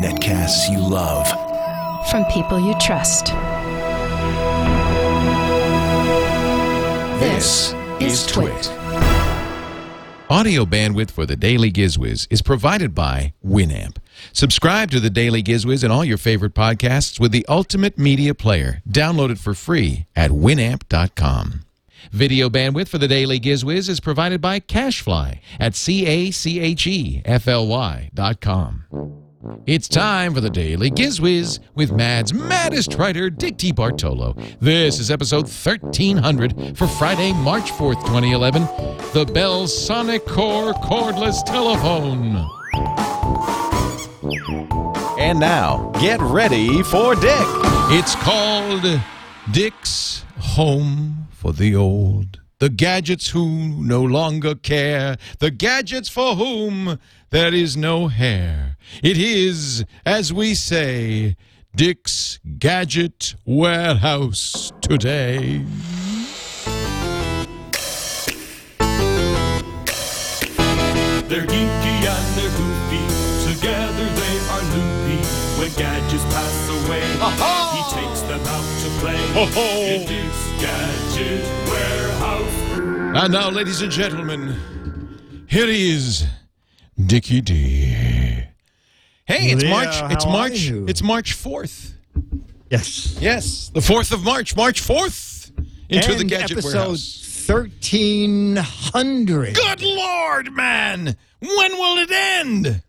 Netcasts you love. From people you trust. This is Twit. Audio bandwidth for the Daily Gizwiz is provided by Winamp. Subscribe to the Daily Gizwiz and all your favorite podcasts with the Ultimate Media Player. Download it for free at winamp.com. Video bandwidth for the Daily Gizwiz is provided by Cashfly at C-A-C-H-E-F-L-Y dot com. It's time for the Daily Gizwiz with Mad's maddest writer, Dick DeBartolo. This is episode 1300 for Friday, March 4th, 2011. The Bell Sonic Core Cordless Telephone. And now, get ready for Dick. It's called Dick's Home for the Old. The gadgets who no longer care, the gadgets for whom there is no hair. It is, as we say, Dick's Gadget Warehouse today. They're geeky and they're goofy. Together they are loopy. When gadgets pass away, he takes them out to play. In Dick's Gadget Warehouse. And now, ladies and gentlemen, here he is, Dickie D. Hey, it's Leah, March. It's March. It's March fourth. Yes. Yes, the fourth of March. March fourth into and the gadget episode warehouse. 1300. Good lord, man! When will it end?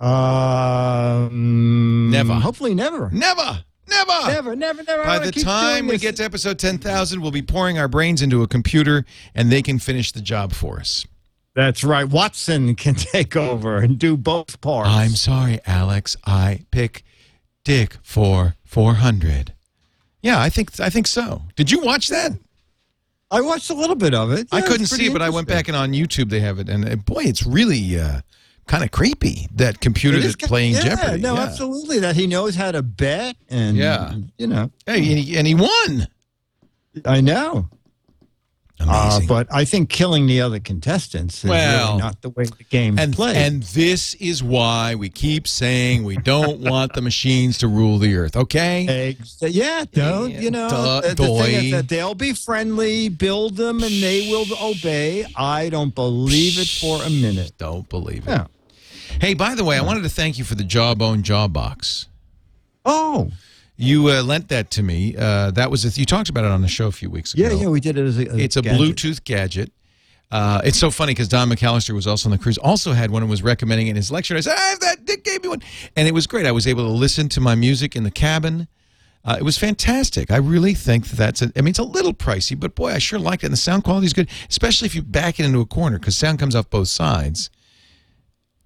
Um, Never. Hopefully never. Never, never, Never, never, never. By I the keep time doing we this. get to episode ten thousand, we'll be pouring our brains into a computer, and they can finish the job for us. That's right. Watson can take over and do both parts. I'm sorry, Alex. I pick Dick for four hundred. Yeah, I think I think so. Did you watch that? I watched a little bit of it. I Yeah, it's couldn't see it, but I went back and on YouTube they have it, and uh, boy, it's really uh, kind of creepy. That computer It is that's playing yeah, Jeopardy. No, yeah. absolutely. That he knows how to bet and Yeah. you know. Hey, and he, and he won. I know. Uh, Amazing. but I think killing the other contestants is Well, really not the way the game and played. and this is why we keep saying we don't want the machines to rule the earth. Okay. Eggs. Yeah, don't Yeah, you know? duh, the, the thing is that they'll be friendly, build them, and they will obey. I don't believe it for a minute. Don't believe it. Yeah. Hey, by the way, I wanted to thank you for the Jawbone Jambox. Oh, You uh, lent that to me. Uh, that was a, you talked about it on the show a few weeks ago. yeah, yeah. We did it as a. as It's a gadget. Bluetooth gadget. Uh, it's so funny because Don McAllister was also on the cruise. Also had one and was recommending it in his lecture. I said, "I have that." Dick gave me one, and it was great. I was able to listen to my music in the cabin. Uh, it was fantastic. I really think that that's. A, I mean, it's a little pricey, but boy, I sure liked it. And the sound quality is good, especially if you back it into a corner because sound comes off both sides.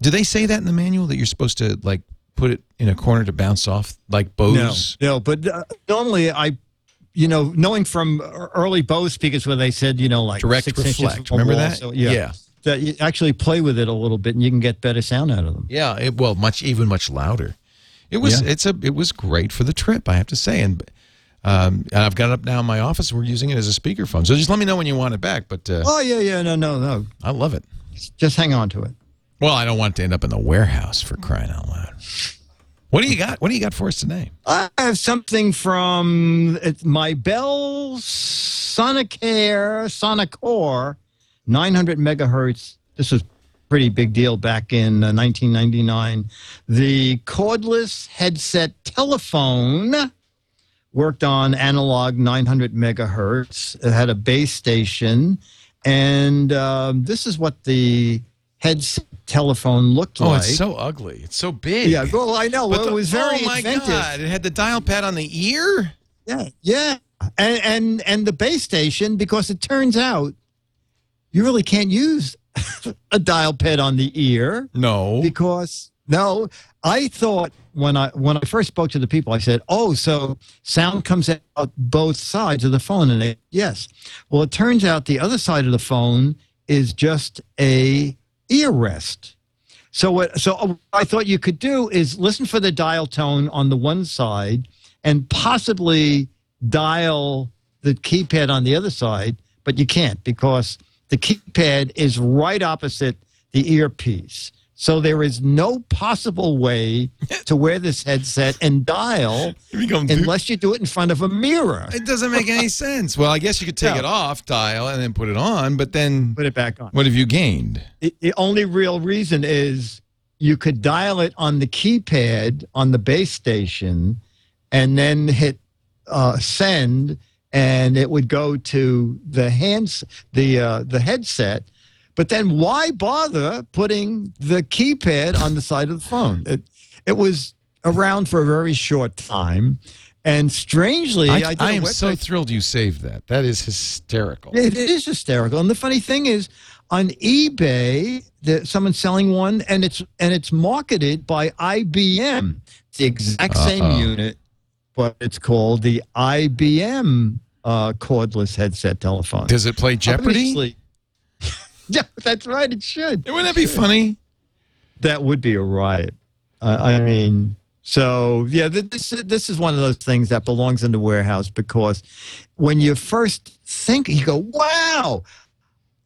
Do they say that in the manual that you're supposed to like put it in a corner to bounce off like No, Bose? no. But uh, normally, I, you know, knowing from early Bose speakers where they said, you know, like Direct reflect. Remember wall, that? So, yeah, Yeah. That you actually play with it a little bit, and you can get better sound out of them. Yeah, it, well, much even much louder. It was Yeah. it's a it was great for the trip, I have to say, and um, and I've got it up now in my office. We're using it as a speakerphone, so just let me know when you want it back. But uh, Oh yeah, yeah. No, no, no. I love it. Just hang on to it. Well, I don't want to end up in the warehouse for crying out loud. What do you got? What do you got for us today? I have something from my Bell Sonicare Sonic Core 900 megahertz. This was pretty big deal back in uh, 1999. The cordless headset telephone worked on analog 900 megahertz. It had a base station, and um, this is what the headset telephone looked Oh, like. Oh, it's so ugly. It's so big. yeah, well, I know. Well, the- it was very oh my inventive. god! It had the dial pad on the ear. Yeah, yeah, and and and the base station because it turns out you really can't use a dial pad on the ear No. because no, I thought when I when I first spoke to the people, I said, "Oh, so sound comes out both sides of the phone," and they yes. Well, it turns out the other side of the phone is just a ear rest. So what? So what I thought you could do is listen for the dial tone on the one side, and possibly dial the keypad on the other side, but you can't because the keypad is right opposite the earpiece. So there is no possible way to wear this headset and dial unless you do it in front of a mirror. It doesn't make any sense. Well, I guess you could take No. it off, dial, and then put it on, but then Put it back on. what have you gained? The, the only real reason is you could dial it on the keypad on the base station and then hit uh, send and it would go to the hands the uh, the headset but then why bother putting the keypad on the side of the phone it, it was around for a very short time and strangely I, I, I am so thrilled you saved that. That is hysterical. it is hysterical. And the funny thing is, on eBay, that someone's selling one, and it's and it's marketed by IBM. It's the exact same Uh-oh. unit, but it's called the IBM uh, cordless headset telephone. Does it play Jeopardy? Obviously- yeah, that's right. It should. Wouldn't that be funny? That would be a riot. Uh, I mean, so yeah, th- this this is one of those things that belongs in the warehouse because when you first think, you go, "Wow,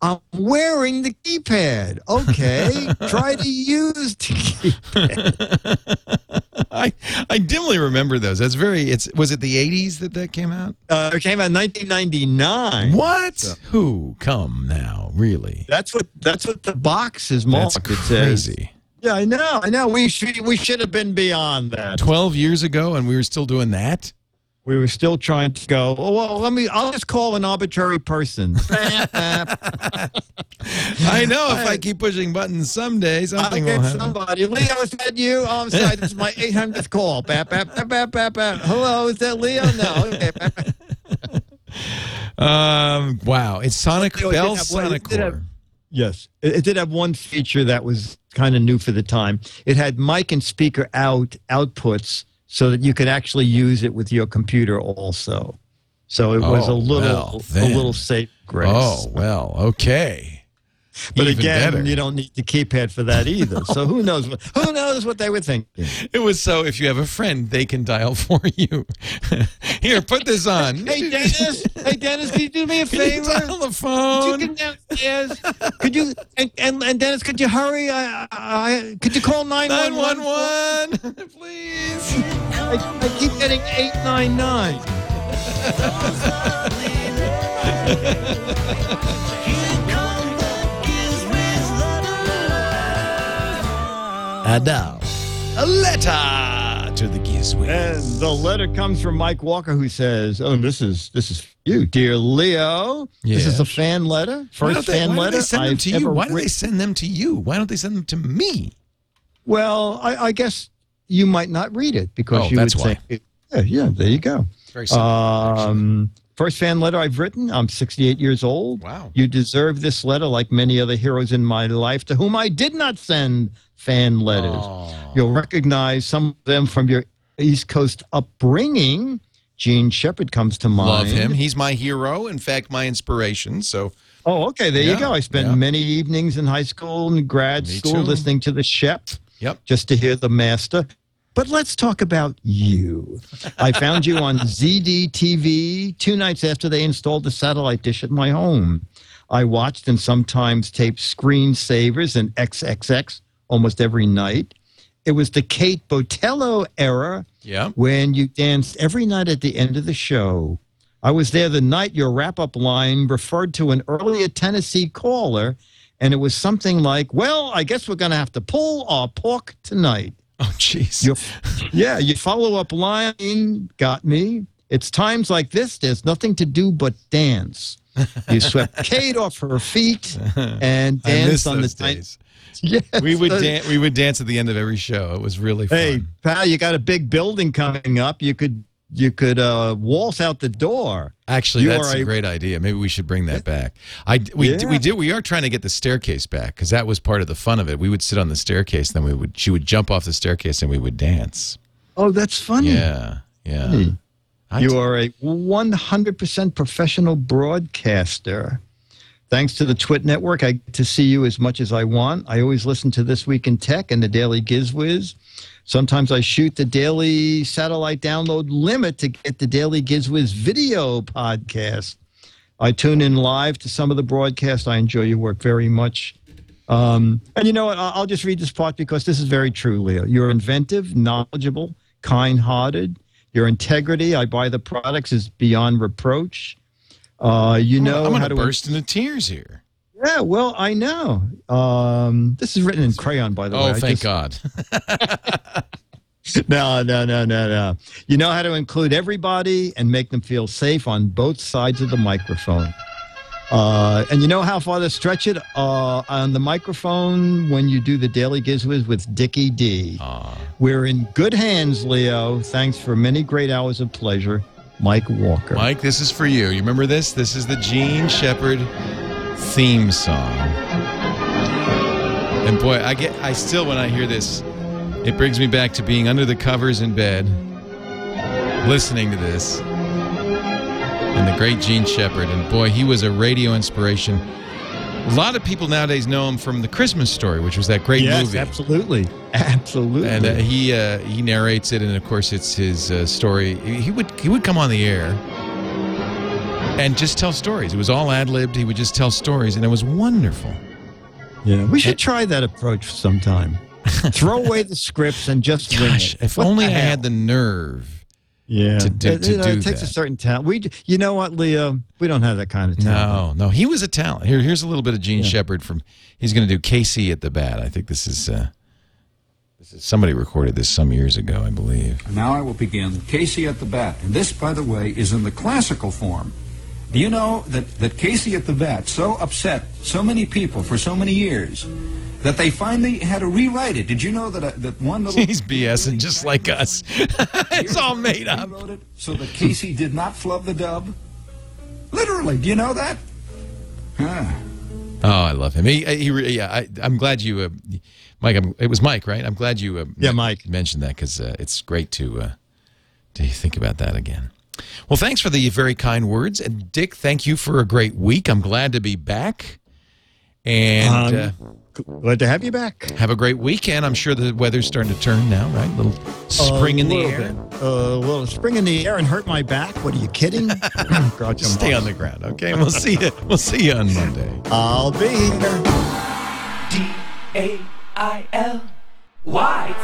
I'm wearing the keypad." Okay, try to use the keypad. I I dimly remember those. That's very. It's was it the '80s that that came out? Uh, it came out in 1999. What? Who? Come now, really? That's what that's what the box is marked. That's says- crazy. Yeah, I know. I know. We should we should have been beyond that. Twelve years ago, and we were still doing that. We were still trying to go. Oh, well, let me. I'll just call an arbitrary person. I know. If I keep pushing buttons, someday I'll something will get happen. somebody. Leo, is that you? Oh, I'm sorry. This is my 800th call. Bap, bap, bap, bap, bap, bap. Hello, is that Leo? No. Okay. Bap, bap. Um. Wow. It's Sonic it Bell have it have- Yes. It, it did have one feature that was kind of new for the time. It had mic and speaker out outputs so that you could actually use it with your computer also. So it was Oh, a little well, a little safe grace. Oh well. Okay. But Even again, better. you don't need the keypad for that either. so who knows what who knows what they were thinking. It was so if you have a friend, they can dial for you. Here, put this on. Hey Dennis, hey Dennis, can you do me a Can you favor? dial the Could phone. you get downstairs? could you and, and, and Dennis? Could you hurry? I, I, could you call nine one one? one, please. I, I keep getting eight nine nine. And now, a letter to the Gizwiz. And the letter comes from Mike Walker, who says, "Oh, this is this is you, dear Leo. This is a fan letter, first they, fan why don't letter they send them I've to you? Why do they send them to you? Why don't they send them to me? Well, I, I guess you might not read it because Oh, you that's would say, yeah, yeah, there you go. Very simple. Um, first fan letter I've written. I'm 68 years old. Wow. You deserve this letter like many other heroes in my life to whom I did not send fan letters. Aw. You'll recognize some of them from your East Coast upbringing. Jean Shepherd comes to mind. Love him. He's my hero. In fact, my inspiration. So Oh, okay. There Yeah, you go. I spent yeah. many evenings in high school and grad Me school too. listening to the Shep Yep. just to hear the master. But let's talk about you. I found you on ZDTV two nights after they installed the satellite dish at my home. I watched and sometimes taped screensavers and XXX almost every night. It was the Kate Botello era Yeah. when you danced every night at the end of the show. I was there the night your wrap up line referred to an earlier Tennessee caller, and it was something like, Well, I guess we're going to have to pull our pork tonight. Oh, jeez. Yeah, your follow up line got me. It's times like this, there's nothing to do but dance. You swept Kate off her feet and danced on the days. Yes, We would dance. We would dance at the end of every show. It was really fun. Hey, pal, you got a big building coming up. You could you could uh, waltz out the door. Actually, You that's a a- great idea. Maybe we should bring that back. I we Yeah. we do we are trying to get the staircase back because that was part of the fun of it. We would sit on the staircase, then we would she would jump off the staircase and we would dance. Oh, that's funny. Yeah, yeah. Funny. You are a 100% professional broadcaster. Thanks to the Twit Network, I get to see you as much as I want. I always listen to This Week in Tech and the Daily Gizwiz. Sometimes I shoot the daily satellite download limit to get the Daily Gizwiz video podcast. I tune in live to some of the broadcasts. I enjoy your work very much. Um, and you know what? I'll just read this part because this is very true, Leo. You're inventive, knowledgeable, kind hearted. Your integrity, I buy the products, is beyond reproach. Uh, you know I'm how going to burst into tears here. Yeah, well, I know. Um, this is written in crayon, by the way. Oh, thank just- God. No, no, no, no, no. You know how to include everybody and make them feel safe on both sides of the microphone. Uh, and you know how far to stretch it uh, on the microphone when you do the Daily Gizwiz with Dickie D. We're in good hands, Leo. Thanks for many great hours of pleasure, Mike Walker. Mike, this is for you. You remember this? This is the Jean Shepherd theme song. And boy, I get I still when I hear this, it brings me back to being under the covers in bed, listening to this. And the great Jean Shepherd. And boy, he was a radio inspiration. A lot of people nowadays know him from The Christmas Story, which was that great yes, movie. absolutely, absolutely. and uh, he uh, he narrates it, and of course it's his uh, story. He would he would come on the air and just tell stories. It was all ad libbed. He would just tell stories, and it was wonderful. yeah, we should try that approach sometime. Throw away the scripts and just wing Gosh, it. if What only I hell? had the nerve. Yeah to do- It- to you know, do it takes that. a certain talent. We, you know what, Leo? We don't have that kind of talent. No, no, he was a talent. Here, here's a little bit of Jean Shepherd from. He's going to do Casey at the bat. I think this is. Uh, this is somebody recorded this some years ago, I believe. Now I will begin Casey at the bat. And this, by the way, is in the classical form. Do you know that, that Casey at the bat so upset so many people for so many years that they finally had to rewrite it? Did you know that, uh, that one little... He's BSing just like us. it's all made up. Wrote it so that Casey did not flub the dub? Literally, do you know that? Huh. Oh, I love him. He, he re- yeah, I, I'm glad you, uh, Mike. I'm, it was Mike, right? I'm glad you, uh, Yeah, Mike. mentioned that because uh, it's great to uh, to think about that again. Well, thanks for the very kind words, and Dick, thank you for a great week. I'm glad to be back, and uh, Um, Glad to have you back. have a great weekend. I'm sure the weather's starting to turn now, right? A little spring in the air. bit. Uh, a little spring in the air and hurt my back. What are you kidding? Groucho Just stay Marx. on the ground, okay? And we'll see you. We'll see you on Monday. I'll be here. D A I L. Why?